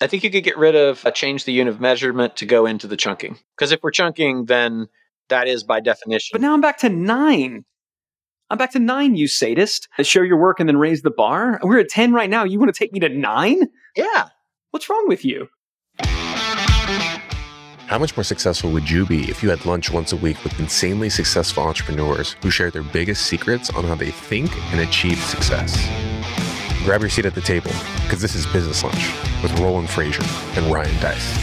I think you could get rid of uh, change the unit of measurement to go into the chunking. Because if we're chunking, then that is by definition. But now I'm back to nine. I'm back to nine, you sadist. Show your work and then raise the bar. We're at 10 right now. You want to take me to nine? yeah. What's wrong with you? How much more successful would you be if you had lunch once a week with insanely successful entrepreneurs who share their biggest secrets on how they think and achieve success? Grab your seat at the table because this is Business Lunch with Roland Frazier and Ryan Deiss.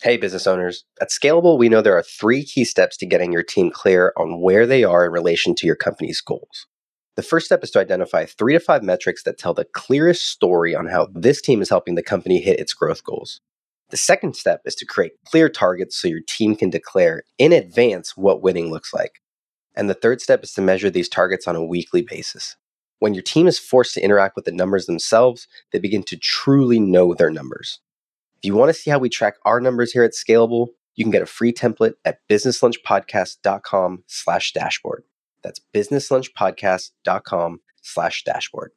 Hey, business owners. At Scalable, we know there are three key steps to getting your team clear on where they are in relation to your company's goals. The first step is to identify three to five metrics that tell the clearest story on how this team is helping the company hit its growth goals. The second step is to create clear targets so your team can declare in advance what winning looks like. And the third step is to measure these targets on a weekly basis. When your team is forced to interact with the numbers themselves, they begin to truly know their numbers. If you want to see how we track our numbers here at Scalable, you can get a free template at businesslunchpodcast.com slash dashboard. That's businesslunchpodcast.com slash dashboard.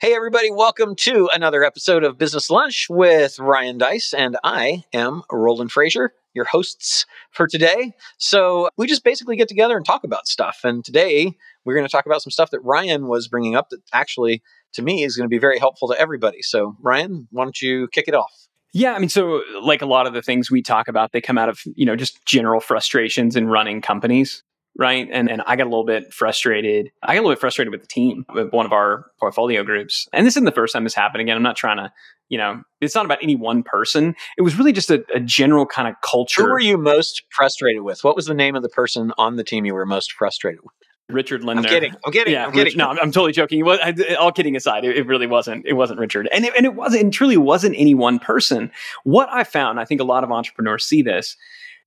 Hey, everybody, welcome to another episode of Business Lunch with Ryan Deiss, and I am Roland Frazier, your hosts for today. So, we just basically get together and talk about stuff. And today, we're going to talk about some stuff that Ryan was bringing up that actually, to me, is going to be very helpful to everybody. So, Ryan, why don't you kick it off? Yeah, I mean, so like a lot of the things we talk about, they come out of, you know, just general frustrations in running companies, right? And and I got a little bit frustrated. I got a little bit frustrated with the team, with one of our portfolio groups. And this isn't the first time this happened again. I'm not trying to, you know, it's not about any one person. It was really just a, a general kind of culture. Who were you most frustrated with? What was the name of the person on the team you were most frustrated with? Richard Lindner. I'm kidding. I'm kidding. Yeah, I'm kidding. Rich- no, I'm, I'm totally joking. Was, I, all kidding aside, it, it really wasn't. It wasn't Richard, and it, and it wasn't. And truly wasn't any one person. What I found, I think a lot of entrepreneurs see this,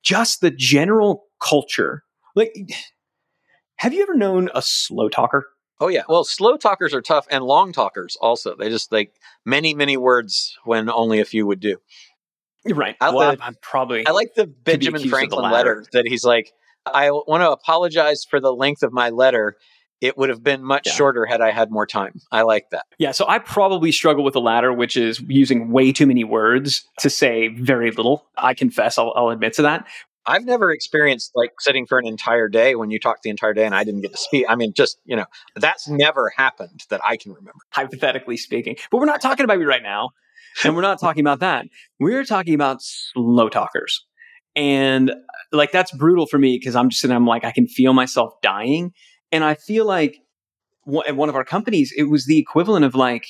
just the general culture. Like, have you ever known a slow talker? Oh yeah. Well, slow talkers are tough, and long talkers also. They just like many, many words when only a few would do. Right. I well, like- I'm probably. I like the Benjamin of the Franklin letter that he's like, I want to apologize for the length of my letter. It would have been much Yeah. shorter had I had more time. I like that. Yeah, so I probably struggle with the latter, which is using way too many words to say very little. I confess, I'll, I'll admit to that. I've never experienced like sitting for an entire day when you talk the entire day and I didn't get to speak. I mean, just, you know, that's never happened that I can remember. hypothetically speaking. But we're not talking about you right now. And we're not talking about that. We're talking about slow talkers. And like that's brutal for me because I'm just sitting, I'm like, I can feel myself dying. And I feel like at one of our companies, it was the equivalent of like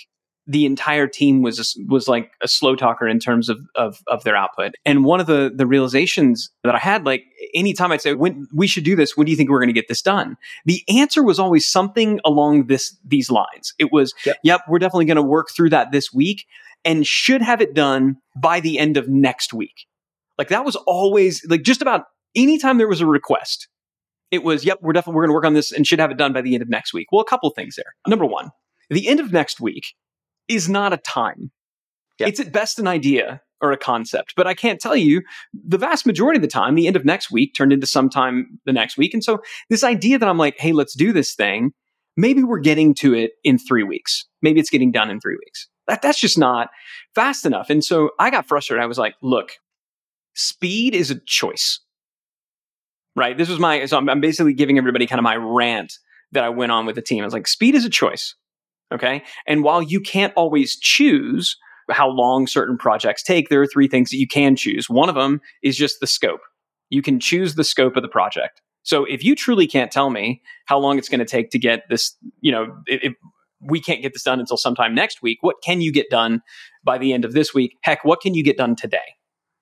the entire team was was like a slow talker in terms of, of of their output. And one of the the realizations that I had, like anytime I'd say, when we should do this, when do you think we're going to get this done? The answer was always something along this these lines. It was, Yep. yep, we're definitely going to work through that this week and should have it done by the end of next week. Like that was always like just about anytime there was a request, it was, yep, we're definitely we're going to work on this and should have it done by the end of next week. Well, a couple things there. Number one, the end of next week is not a time. Yep. It's at best an idea or a concept, but I can't tell you the vast majority of the time, the end of next week turned into sometime the next week. And so this idea that I'm like, hey, let's do this thing, maybe we're getting to it in three weeks. Maybe it's getting done in three weeks. That, that's just not fast enough. And so I got frustrated. I was like, look, speed is a choice. Right? This was my, so I'm, I'm basically giving everybody kind of my rant that I went on with the team. I was like, speed is a choice. Okay. And while you can't always choose how long certain projects take, there are three things that you can choose. One of them is just the scope. You can choose the scope of the project. So if you truly can't tell me how long it's going to take to get this, you know, if, if we can't get this done until sometime next week, what can you get done by the end of this week? Heck, what can you get done today?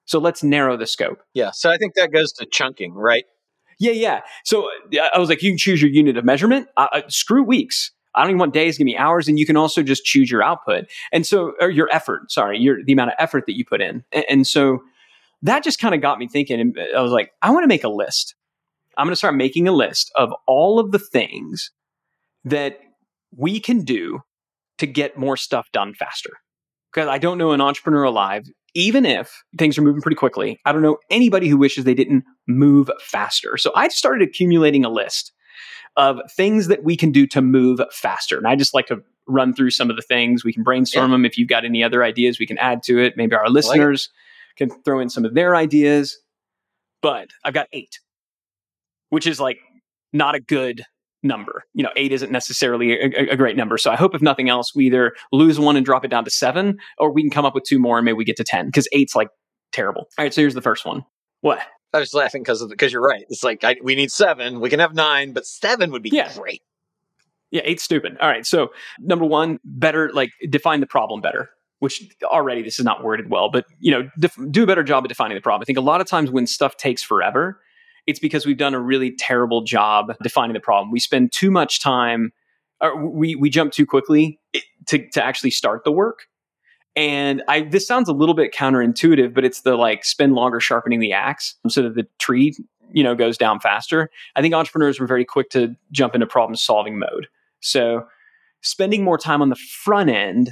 So let's narrow the scope. Yeah. So I think that goes to chunking, right? Yeah, yeah. So uh, I was like, you can choose your unit of measurement. Uh, uh, screw weeks. I don't even want days. Give me hours, and you can also just choose your output and so or your effort. Sorry, your the amount of effort that you put in. And, and so that just kind of got me thinking. And uh, I was like, I want to make a list. I'm going to start making a list of all of the things that we can do to get more stuff done faster. because I don't know an entrepreneur alive, even if things are moving pretty quickly. I don't know anybody who wishes they didn't move faster. So I started accumulating a list of things that we can do to move faster. And I just like to run through some of the things. We can brainstorm yeah. them. If you've got any other ideas, we can add to it. Maybe our listeners like can throw in some of their ideas. But I've got eight, which is like not a good number. You know, eight isn't necessarily a, a, great number. So I hope, if nothing else, we either lose one and drop it down to seven, or we can come up with two more and maybe we get to 10 because eight's like terrible. All right, so here's the first one. What? I was laughing because because you're right. It's like I, we need seven. We can have nine, but seven would be yeah. great. Yeah, eight's stupid. All right, so number one, better like define the problem better. Which already this is not worded well, but you know, def- do a better job at defining the problem. I think a lot of times when stuff takes forever, it's because we've done a really terrible job defining the problem. We spend too much time, we we jump too quickly to to actually start the work. And I this sounds a little bit counterintuitive, but it's the like spend longer sharpening the axe so that the tree you know goes down faster. I think entrepreneurs were very quick to jump into problem solving mode. So spending more time on the front end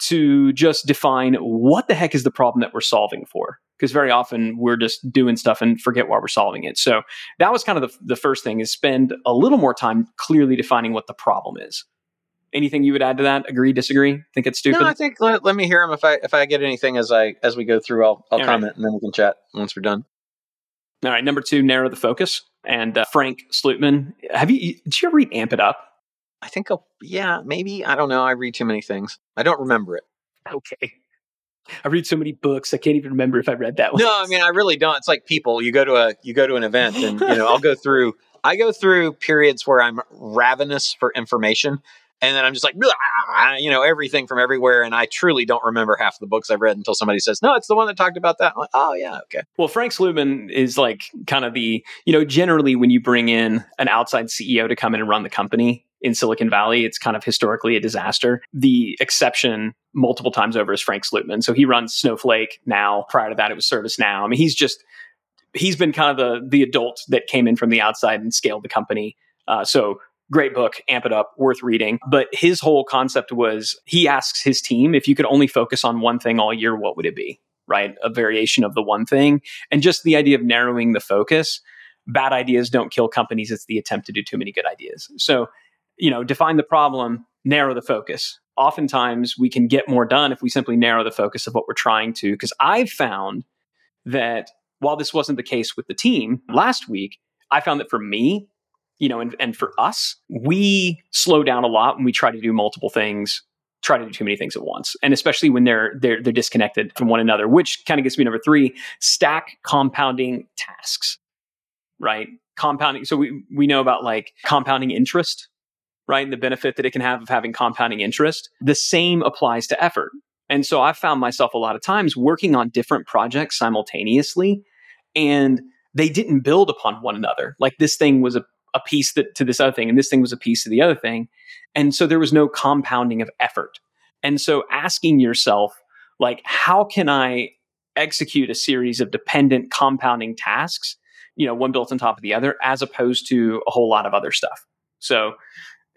to just define what the heck is the problem that we're solving for because very often we're just doing stuff and forget why we're solving it. So that was kind of the, the first thing is spend a little more time clearly defining what the problem is. Anything you would add to that? Agree, disagree? Think it's stupid? No, I think let, let me hear them. If I if I get anything as I as we go through, I'll I'll All comment right. and then we can chat once we're done. All right, number two, narrow the focus. And uh, Frank Slootman, have you did you ever read Amp It Up? I think I'll, yeah, maybe I don't know. I read too many things. I don't remember it. Okay. I read so many books. I can't even remember if I read that one. No, I mean I really don't. It's like people. You go to a you go to an event, and you know I'll go through. I go through periods where I'm ravenous for information, and then I'm just like, you know, everything from everywhere, and I truly don't remember half of the books I've read until somebody says, "No, it's the one that talked about that." I'm like, "Oh yeah, okay." Well, Frank Slootman is like kind of the you know generally when you bring in an outside CEO to come in and run the company, in Silicon Valley, it's kind of historically a disaster. The exception multiple times over is Frank Slootman. So he runs Snowflake now. Prior to that, it was ServiceNow. I mean, he's just he's been kind of the the adult that came in from the outside and scaled the company. Uh, so great book, amp it up, worth reading. But his whole concept was he asks his team if you could only focus on one thing all year, what would it be? Right, a variation of the one thing, and just the idea of narrowing the focus. Bad ideas don't kill companies; it's the attempt to do too many good ideas. So you know, define the problem, narrow the focus. Oftentimes we can get more done if we simply narrow the focus of what we're trying to. Because I've found that while this wasn't the case with the team last week, I found that for me, you know, and, and for us, we slow down a lot when we try to do multiple things, try to do too many things at once. And especially when they're they're they're disconnected from one another, which kind of gets me number three, stack compounding tasks. Right? Compounding. So we we know about like compounding interest right? And the benefit that it can have of having compounding interest. The same applies to effort. And so I found myself a lot of times working on different projects simultaneously, and they didn't build upon one another. Like this thing was a, a piece that, to this other thing, and this thing was a piece to the other thing. And so there was no compounding of effort. And so asking yourself, like, how can I execute a series of dependent compounding tasks, you know, one built on top of the other, as opposed to a whole lot of other stuff? So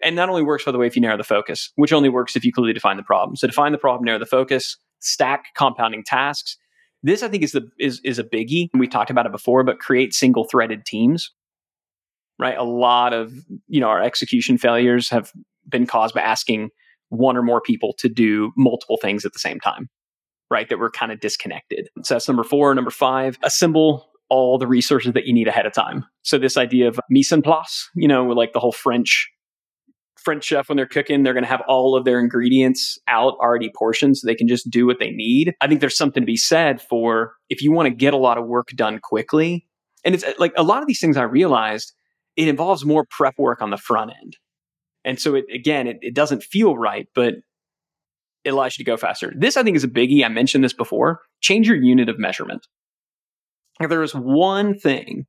and that only works, by the way, if you narrow the focus, which only works if you clearly define the problem. So define the problem, narrow the focus, stack compounding tasks. This, I think, is the is is a biggie. We talked about it before, but create single threaded teams. Right, a lot of you know our execution failures have been caused by asking one or more people to do multiple things at the same time. Right, that we're kind of disconnected. So that's number four. Number five, assemble all the resources that you need ahead of time. So this idea of mise en place, you know, like the whole French French chef, when they're cooking, they're going to have all of their ingredients out already portioned so they can just do what they need. I think there's something to be said for if you want to get a lot of work done quickly. And it's like a lot of these things I realized it involves more prep work on the front end. And so it, again, it, it doesn't feel right, but it allows you to go faster. This, I think, is a biggie. I mentioned this before. Change your unit of measurement. If there is one thing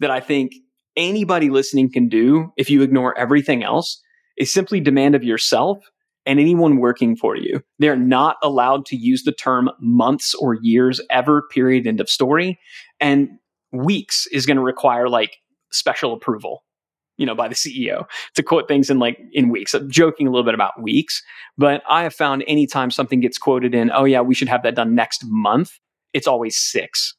that I think anybody listening can do if you ignore everything else, is simply demand of yourself and anyone working for you. They're not allowed to use the term months or years ever, period, end of story. And weeks is going to require like special approval, you know, by the CEO to quote things in like in weeks. I'm joking a little bit about weeks, but I have found anytime something gets quoted in, oh yeah, we should have that done next month, it's always six.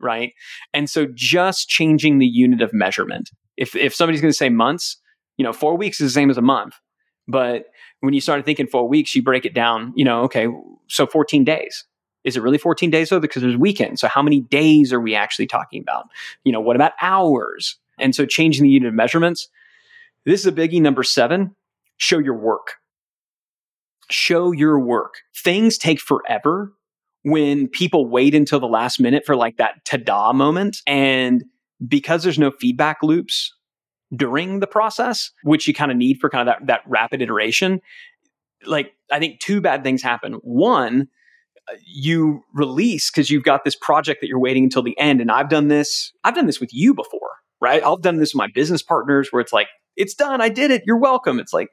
Right. And so just changing the unit of measurement. If if somebody's going to say months, you know, four weeks is the same as a month. But when you start thinking four weeks, you break it down, you know, okay, so 14 days. Is it really 14 days though? Because there's weekends. So how many days are we actually talking about? You know, what about hours? And so changing the unit of measurements. This is a biggie. Number seven, show your work. Show your work. Things take forever when people wait until the last minute for like that ta-da moment. And because there's no feedback loops during the process, which you kind of need for kind of that, that rapid iteration, like I think two bad things happen. One, Uh, you release because you've got this project that you're waiting until the end. And I've done this, I've done this with you before right? I've done this with my business partners where it's like, it's done, I did it, you're welcome. It's like,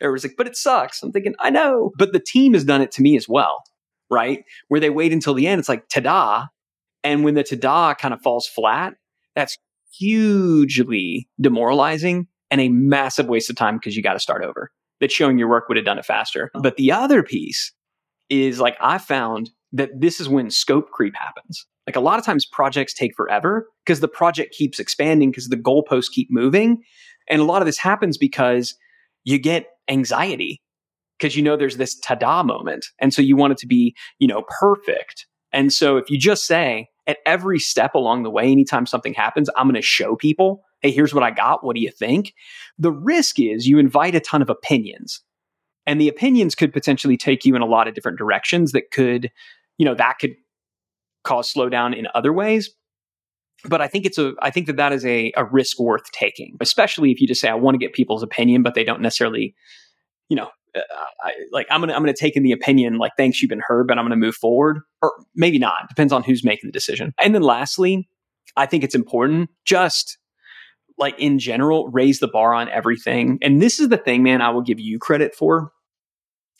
everyone's like, but it sucks. I'm thinking, I know. But the team has done it to me as well, right? Where they wait until the end, it's like, ta da. And when the ta da kind of falls flat, that's hugely demoralizing and a massive waste of time because you got to start over. That showing your work would have done it faster. Oh. But the other piece is like, I found that this is when scope creep happens. Like a lot of times projects take forever because the project keeps expanding because the goalposts keep moving. And a lot of this happens because you get anxiety because you know there's this ta-da moment. And so you want it to be, you know, perfect. And so if you just say at every step along the way, anytime something happens, I'm going to show people, hey, here's what I got. What do you think? The risk is you invite a ton of opinions. And the opinions could potentially take you in a lot of different directions that could, you know, that could cause slowdown in other ways. But I think it's a, I think that that is a, a risk worth taking, especially if you just say, I want to get people's opinion, but they don't necessarily, you know, uh, I, like I'm gonna I'm gonna take in the opinion like thanks you've been heard, but I'm gonna move forward, or maybe not. Depends on who's making the decision. And then lastly, I think it's important just like in general raise the bar on everything. And this is the thing, man. I will give you credit for.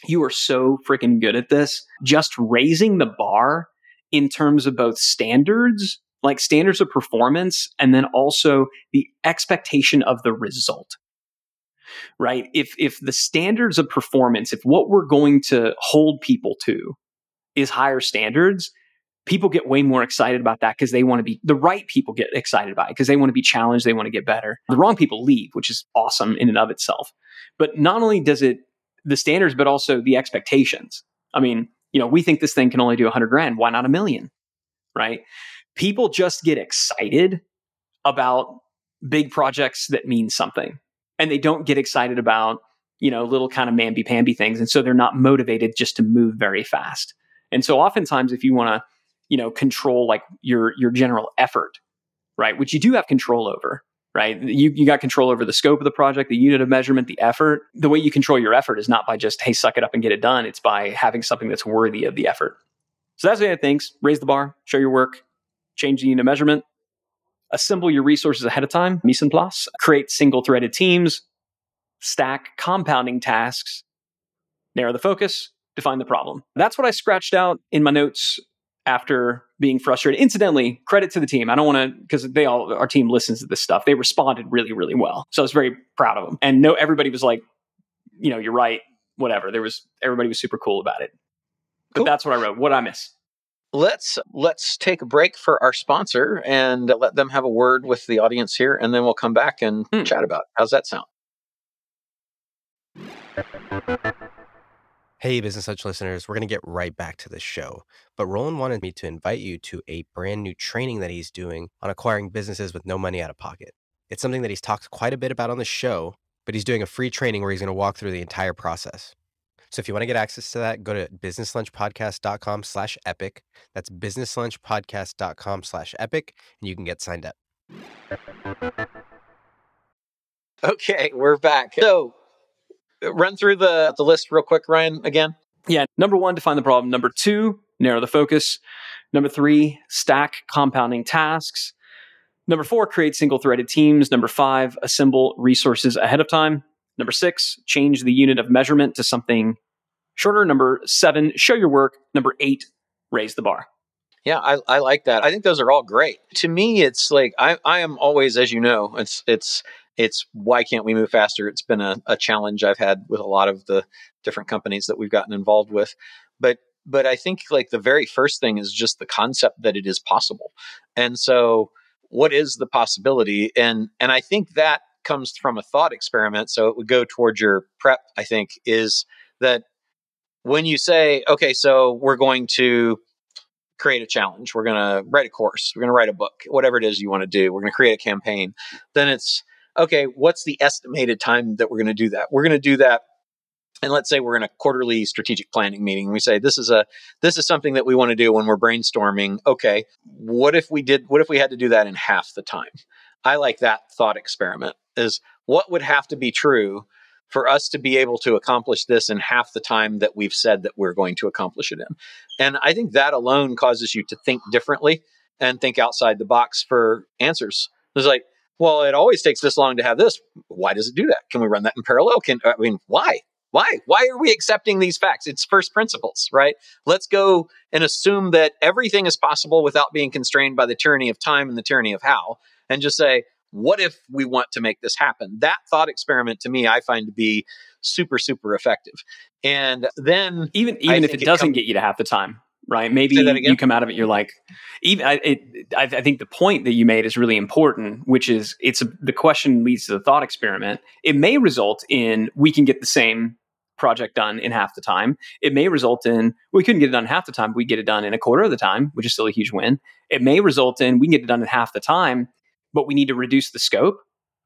You are so freaking good at this. Just raising the bar in terms of both standards, like standards of performance, and then also the expectation of the result. Right? If if the standards of performance, if what we're going to hold people to is higher standards, people get way more excited about that because they want to be the right people get excited by it because they want to be challenged, they want to get better. The wrong people leave, which is awesome in and of itself. But not only does it the standards, but also the expectations. I mean, you know, we think this thing can only do 100 grand. Why not a million? Right? People just get excited about big projects that mean something. And they don't get excited about, you know, little kind of mamby pamby things. And so they're not motivated just to move very fast. And so oftentimes if you want to, you know, control like your your general effort, right? Which you do have control over, right? You, you got control over the scope of the project, the unit of measurement, the effort. The way you control your effort is not by just, hey, suck it up and get it done. It's by having something that's worthy of the effort. So that's the other things. Raise the bar, show your work, change the unit of measurement, assemble your resources ahead of time, mise en place, create single threaded teams, stack compounding tasks, narrow the focus, define the problem. That's what I scratched out in my notes after being frustrated. Incidentally, credit to the team. I don't want to because they all our team listens to this stuff. They responded really, really well. So I was very proud of them. And no, everybody was like, you know, you're right. Whatever. There was everybody was super cool about it. But cool. that's what I wrote. What I miss. Let's let's take a break for our sponsor and let them have a word with the audience here, and then we'll come back and hmm. chat about. It. How's that sound? Hey, Business Lunch listeners, we're going to get right back to the show. But Roland wanted me to invite you to a brand new training that he's doing on acquiring businesses with no money out of pocket. It's something that he's talked quite a bit about on the show, but he's doing a free training where he's going to walk through the entire process. So if you want to get access to that, go to businesslunchpodcast.com slash epic. That's businesslunchpodcast.com slash epic, and you can get signed up. Okay, we're back. So run through the, the list real quick, Ryan, again? Yeah. Number one, define the problem. Number two, narrow the focus. Number three, stack compounding tasks. Number four, create single threaded teams. Number five, assemble resources ahead of time. Number six, change the unit of measurement to something shorter. Number seven, show your work. Number eight, raise the bar. Yeah, I, I like that. I think those are all great. To me, it's like I, I am always, as you know, it's it's it's why can't we move faster? It's been a, a challenge I've had with a lot of the different companies that we've gotten involved with. But but I think like the very first thing is just the concept that it is possible. And so what is the possibility? And and I think that comes from a thought experiment. So it would go towards your prep, I think, is that when you say, okay, so we're going to create a challenge, we're going to write a course, we're going to write a book, whatever it is you want to do, we're going to create a campaign, then it's, okay, what's the estimated time that we're going to do that? We're going to do that and let's say we're in a quarterly strategic planning meeting. We say this is a this is something that we want to do when we're brainstorming. Okay what if we did what if we had to do that in half the time? I like that thought experiment is what would have to be true for us to be able to accomplish this in half the time that we've said that we're going to accomplish it in? And i think that alone causes you to think differently and think outside the box for answers. It's like well it always takes this long to have this why does it do that can we run that in parallel can i mean why why? Why are we accepting these facts? It's first principles, right? Let's go and assume that everything is possible without being constrained by the tyranny of time and the tyranny of how, and just say, what if we want to make this happen? That thought experiment to me, I find to be super, super effective. And then even even if it, it doesn't com- get you to half the time, right? Maybe you come out of it, you're like, even I, it, I, I, think the point that you made is really important, which is it's a, the question leads to the thought experiment. It may result in we can get the same project done in half the time. It may result in we couldn't get it done half the time, but we get it done in a quarter of the time, which is still a huge win. It may result in we can get it done in half the time, but we need to reduce the scope.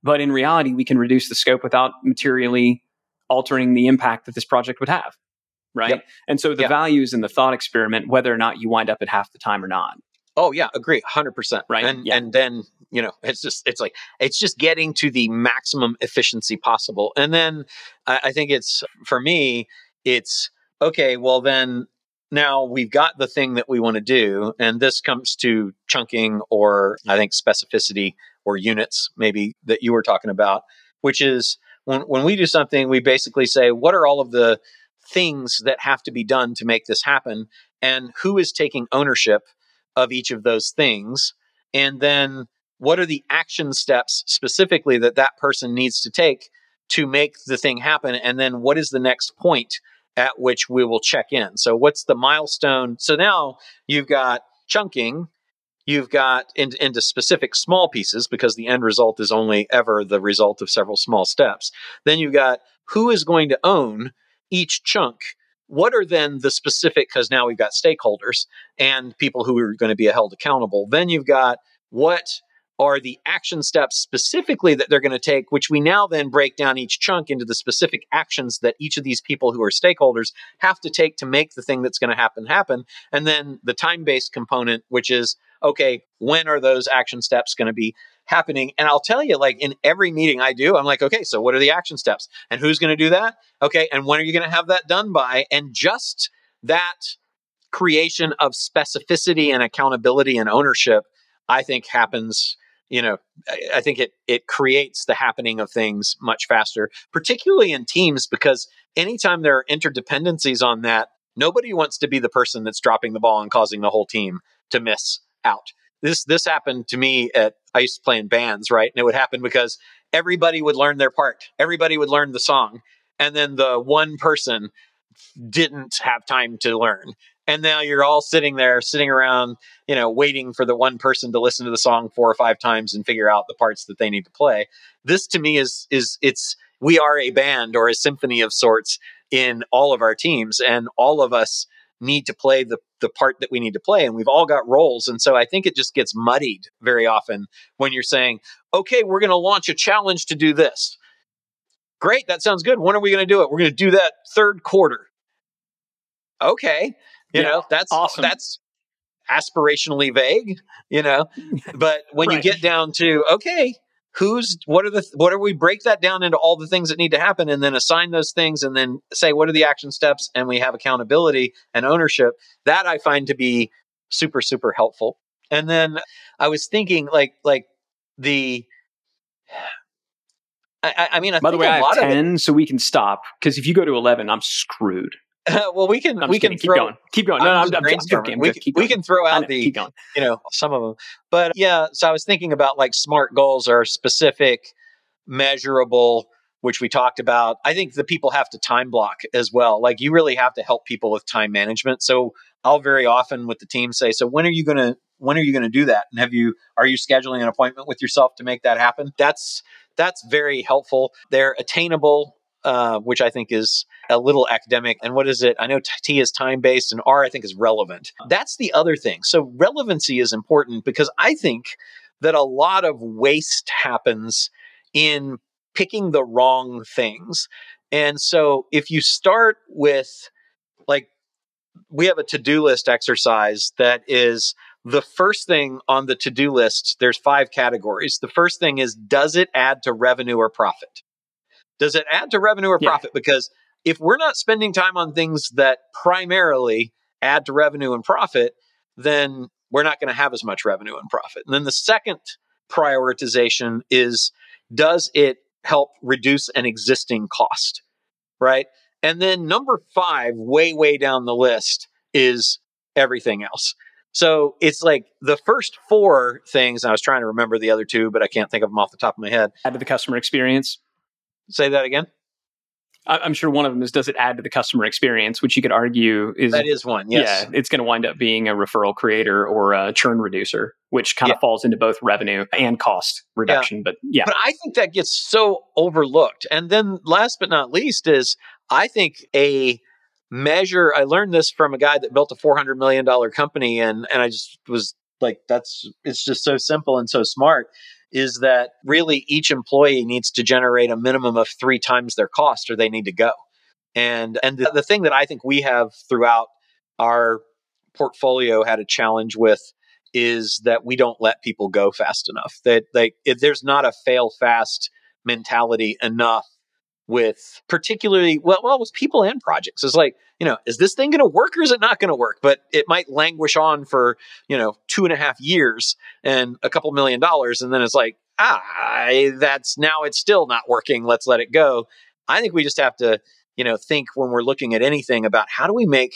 But in reality, we can reduce the scope without materially altering the impact that this project would have. Right. Yep. And so the yep. value is in the thought experiment, whether or not you wind up at half the time or not. Oh yeah, agree, hundred percent. Right, and yeah. and then you know it's just it's like it's just getting to the maximum efficiency possible, and then I, I think it's for me it's okay. Well then now we've got the thing that we want to do, and this comes to chunking or I think specificity or units maybe that you were talking about, which is when when we do something, we basically say what are all of the things that have to be done to make this happen, and who is taking ownership of each of those things. And then what are the action steps specifically that that person needs to take to make the thing happen? And then what is the next point at which we will check in? So, what's the milestone? So now you've got chunking, you've got in, into specific small pieces because the end result is only ever the result of several small steps. Then you've got who is going to own each chunk what are then the specific because now we've got stakeholders and people who are going to be held accountable. Then you've got what are the action steps specifically that they're going to take which we now then break down each chunk into the specific actions that each of these people who are stakeholders have to take to make the thing that's going to happen happen. And then the time based component which is okay when are those action steps going to be happening. And I'll tell you, like in every meeting I do, I'm like, okay, so what are the action steps? And who's going to do that? Okay. And when are you going to have that done by? And just that creation of specificity and accountability and ownership, I think happens. You know, I think it it creates the happening of things much faster, particularly in teams, because anytime there are interdependencies on that, nobody wants to be the person that's dropping the ball and causing the whole team to miss out this this happened to me at I used to play in bands, right? And it would happen because everybody would learn their part. Everybody would learn the song. And then the one person didn't have time to learn. And now you're all sitting there, sitting around, you know, waiting for the one person to listen to the song four or five times and figure out the parts that they need to play. This to me is is it's we are a band or a symphony of sorts in all of our teams and all of us need to play the, the part that we need to play. And we've all got roles. And so I think it just gets muddied very often when you're saying, okay, we're going to launch a challenge to do this. Great, that sounds good. When are we going to do it? We're going to do that third quarter. Okay. You yeah, know, that's awesome. That's aspirationally vague, you know. But when right. you get down to, okay, who's what are the what are we break that down into all the things that need to happen and then assign those things and then say what are the action steps and we have accountability and ownership that i find to be super super helpful and then i was thinking like like the I, I mean, I by the way, I have ten, it, so we can stop. Because if you go to eleven, I'm screwed. well, we can we can keep going. Keep going. No, I'm, no, I'm, I'm, I'm we, we can throw out know, the you know some of them, but yeah. So I was thinking about like smart goals are specific, measurable, which we talked about. I think the people have to time block as well. Like you really have to help people with time management. So I'll very often with the team say, so when are you going to when are you going to do that? And have you are you scheduling an appointment with yourself to make that happen? That's that's very helpful. They're attainable, uh, which I think is a little academic. And what is it? I know T is time based, and R I think is relevant. That's the other thing. So relevancy is important because I think that a lot of waste happens in picking the wrong things. And so if you start with like we have a to-do list exercise that is the first thing on the to-do list there's five categories the first thing is does it add to revenue or profit does it add to revenue or Yeah. profit because if we're not spending time on things that primarily add to revenue and profit then we're not going to have as much revenue and profit and then the second prioritization is does it help reduce an existing cost right and then number five, way, way down the list, is everything else. So it's like the first four things. I was trying to remember the other two, but I can't think of them off the top of my head. Add to the customer experience. Say that again. I'm sure one of them is does it add to the customer experience, which you could argue is That is one. Yes. yeah, it's going to wind up being a referral creator or a churn reducer, which kind of Yeah. falls into both revenue and cost reduction. But yeah, But I think that gets so overlooked. And then last but not least is I think a measure I learned this from a guy that built a 400 million dollar company and and I just was like that's it's just so simple and so smart is that really each employee needs to generate a minimum of 3 times their cost or they need to go. And and the, the thing that I think we have throughout our portfolio had a challenge with is that we don't let people go fast enough. That like there's not a fail fast mentality enough with particularly well, well with people and projects. It's like you know, is this thing going to work or is it not going to work? But it might languish on for you know two and a half years and a couple million dollars, and then it's like ah, that's now it's still not working. Let's let it go. I think we just have to you know think when we're looking at anything about how do we make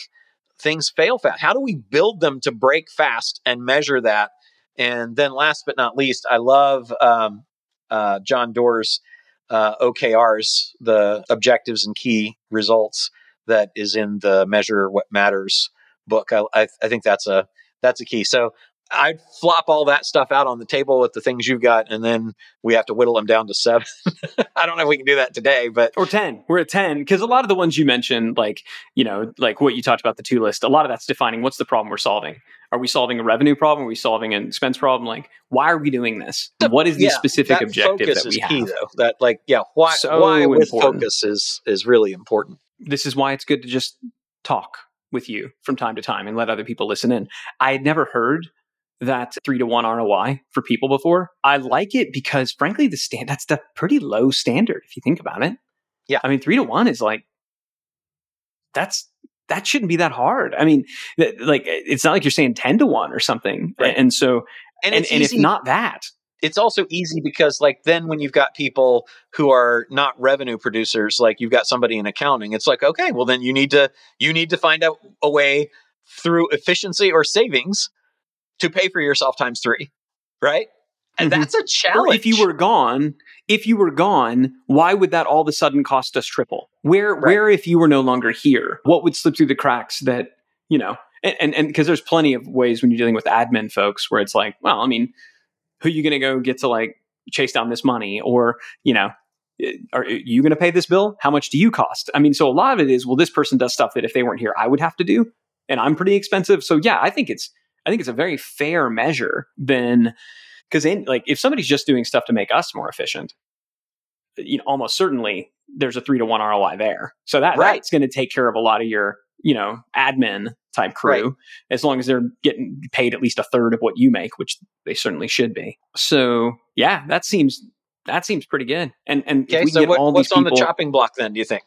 things fail fast? How do we build them to break fast and measure that? And then last but not least, I love um, uh, John Doerr's uh, OKRs, the objectives and key results that is in the Measure What Matters book. I, I, I think that's a that's a key. So I'd flop all that stuff out on the table with the things you've got, and then we have to whittle them down to seven. I don't know if we can do that today, but or 10 we're at 10 because a lot of the ones you mentioned like you know like what you talked about the two list a lot of that's defining what's the problem we're solving are we solving a revenue problem are we solving an expense problem like why are we doing this what is the yeah, specific that objective focus that we is have key, though. That like yeah, why So why with important. focus is is really important. this is why it's good to just talk with you from time to time and let other people listen in i had never heard that three to one ROI for people before. I like it because frankly, the stand that's the pretty low standard if you think about it. Yeah. I mean, three to one is like that's that shouldn't be that hard. I mean, th- like it's not like you're saying ten to one or something. Right. And so, And, and, it's and if not that, it's also easy because like then when you've got people who are not revenue producers, like you've got somebody in accounting, it's like okay, well then you need to you need to find out a way through efficiency or savings to pay for yourself times three, right? And Mhm. that's a or challenge. if you were gone, if you were gone, why would that all of a sudden cost us triple? Where Right. where if you were no longer here, what would slip through the cracks that you know? And and and because there's plenty of ways when you're dealing with admin folks where it's like, well, I mean, who are you going to go get to like chase down this money, or you know? eh, Are you going to pay this bill? How much do you cost? I mean, so a lot of it is, well, this person does stuff that if they weren't here, I would have to do, and I'm pretty expensive. So yeah, I think it's, I think it's a very fair measure. Then because in like if somebody's just doing stuff to make us more efficient you know almost certainly there's a three to one roi there so that Right. that's going to take care of a lot of your you know admin type crew Right. as long as they're getting paid at least a third of what you make which they certainly should be so yeah that seems that seems pretty good and and if okay, we so get what, all what's these on people the chopping block then? Do you think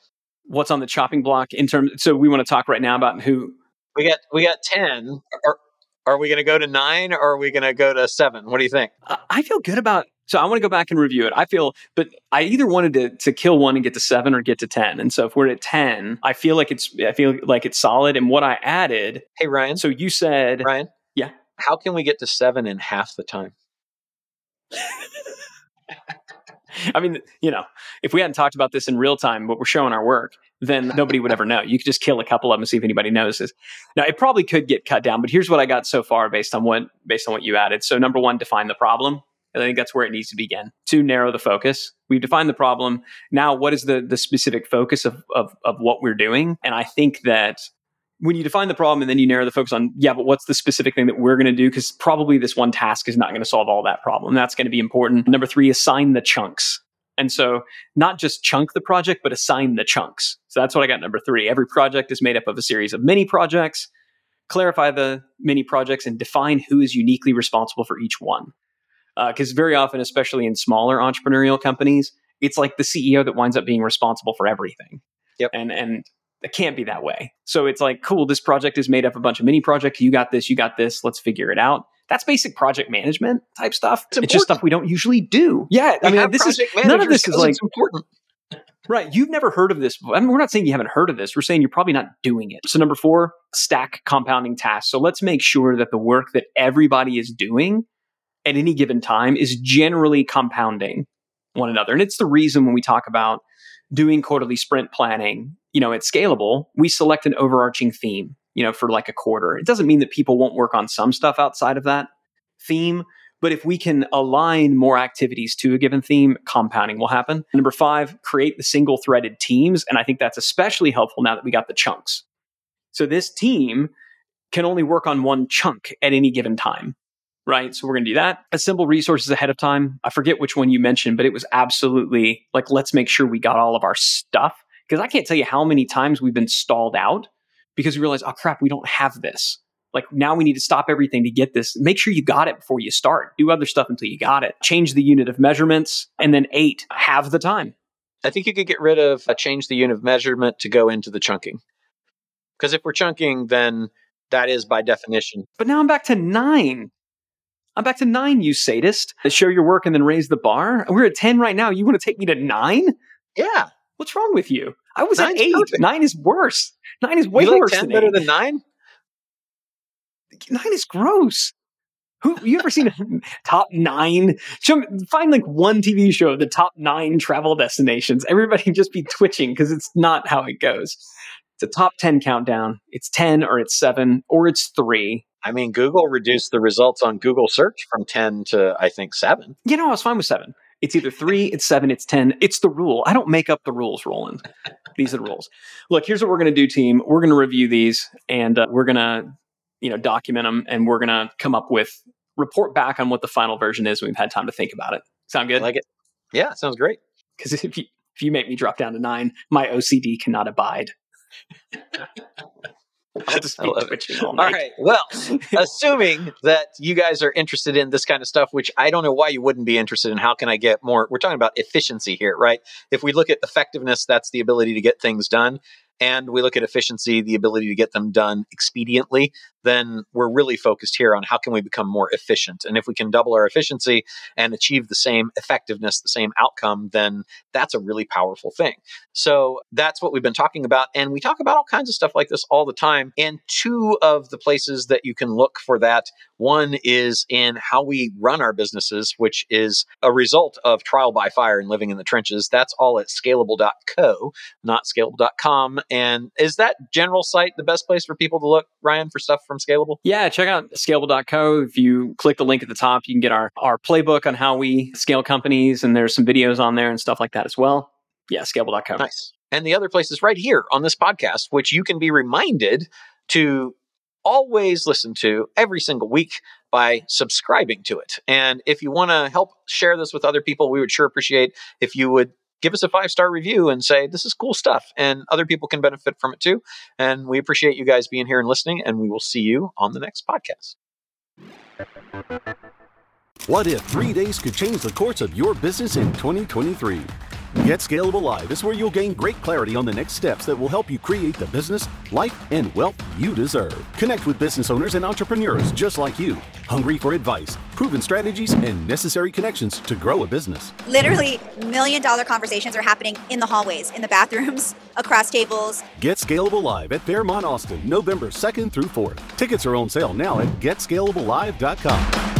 what's on the chopping block in terms so we want to talk right now about who we got we got ten? Or are we going to go to nine or are we going to go to seven? What do you think? I- feel good about. So I want to go back and review it. I feel, but I either wanted to to kill one and get to seven or get to ten. And so if we're at ten, I feel like it's I feel like it's solid. And what I added. Hey Ryan, So you said Ryan, Yeah. How can we get to seven in half the time? I mean, you know, if we hadn't talked about this in real time, but we're showing our work, then nobody would ever know. You could just kill a couple of them and see if anybody notices. Now, it probably could get cut down, but here's what I got so far based on what based on what you added. So, number one, define the problem. I think that's where it needs to begin. To narrow the focus. We've defined the problem. Now, what is the the specific focus of of, of what we're doing? And I think that when you define the problem and then you narrow the focus on, yeah, but what's the specific thing that we're going to do? Because probably this one task is not going to solve all that problem. That's going to be important. Number three, assign the chunks. And so not just chunk the project, but assign the chunks. So that's what I got number three. Every project is made up of a series of mini projects. Clarify the mini projects and define who is uniquely responsible for each one. Because uh, very often, especially in smaller entrepreneurial companies, it's like the CEO that winds up being responsible for everything. Yep. And and it can't be that way. So it's like, cool, this project is made up of a bunch of mini projects. You got this, you got this, let's figure it out. That's basic project management type stuff. It's, it's just stuff we don't usually do. Yeah. I mean, this is none of this is like important. Right. You've never heard of this. I mean, we're not saying you haven't heard of this. We're saying you're probably not doing it. So, number four, stack compounding tasks. So, let's make sure that the work that everybody is doing at any given time is generally compounding one another. And it's the reason when we talk about doing quarterly sprint planning, you know, it's scalable, we select an overarching theme, you know, for like a quarter. It doesn't mean that people won't work on some stuff outside of that theme, but if we can align more activities to a given theme, compounding will happen. Number five, create the single threaded teams. And I think that's especially helpful now that we got the chunks. So this team can only work on one chunk at any given time right? So we're going to do that. Assemble resources ahead of time. I forget which one you mentioned, but it was absolutely like, let's make sure we got all of our stuff. Because I can't tell you how many times we've been stalled out because we realize, oh crap, we don't have this. Like now we need to stop everything to get this. Make sure you got it before you start. Do other stuff until you got it. Change the unit of measurements. And then eight, have the time. I think you could get rid of a uh, change the unit of measurement to go into the chunking. Because if we're chunking, then that is by definition. But now I'm back to nine. I'm back to nine, you sadist. Show your work and then raise the bar. We're at 10 right now. You want to take me to nine? Yeah. What's wrong with you? I was Nine's at eight. Perfect. Nine is worse. Nine is way you like worse 10 than better eight. than nine? Nine is gross. Who you ever seen a top nine? Find like one TV show of the top nine travel destinations. Everybody just be twitching because it's not how it goes. It's a top 10 countdown. It's 10 or it's seven or it's three. I mean, Google reduced the results on Google search from 10 to, I think, seven. You know, I was fine with seven. It's either three, it's seven, it's 10. It's the rule. I don't make up the rules, Roland. these are the rules. Look, here's what we're going to do, team. We're going to review these and uh, we're going to, you know, document them and we're going to come up with, report back on what the final version is when we've had time to think about it. Sound good? I like it. Yeah, sounds great. Because if you, if you make me drop down to nine, my OCD cannot abide. I'll just be twitching all, all right. Well, assuming that you guys are interested in this kind of stuff, which I don't know why you wouldn't be interested in. How can I get more? We're talking about efficiency here, right? If we look at effectiveness, that's the ability to get things done and we look at efficiency, the ability to get them done expediently, then we're really focused here on how can we become more efficient. And if we can double our efficiency and achieve the same effectiveness, the same outcome, then that's a really powerful thing. So that's what we've been talking about. And we talk about all kinds of stuff like this all the time. And two of the places that you can look for that one is in how we run our businesses, which is a result of trial by fire and living in the trenches. That's all at scalable.co, not scalable.com. And is that general site the best place for people to look, Ryan, for stuff from Scalable? Yeah, check out scalable.co. If you click the link at the top, you can get our, our playbook on how we scale companies, and there's some videos on there and stuff like that as well. Yeah, scalable.co. Nice. And the other place is right here on this podcast, which you can be reminded to always listen to every single week by subscribing to it. And if you want to help share this with other people, we would sure appreciate if you would give us a five star review and say, this is cool stuff. And other people can benefit from it too. And we appreciate you guys being here and listening. And we will see you on the next podcast. What if three days could change the course of your business in 2023? Get Scalable Live is where you'll gain great clarity on the next steps that will help you create the business, life, and wealth you deserve. Connect with business owners and entrepreneurs just like you, hungry for advice, proven strategies, and necessary connections to grow a business. Literally, million dollar conversations are happening in the hallways, in the bathrooms, across tables. Get Scalable Live at Fairmont Austin, November 2nd through 4th. Tickets are on sale now at getscalablelive.com.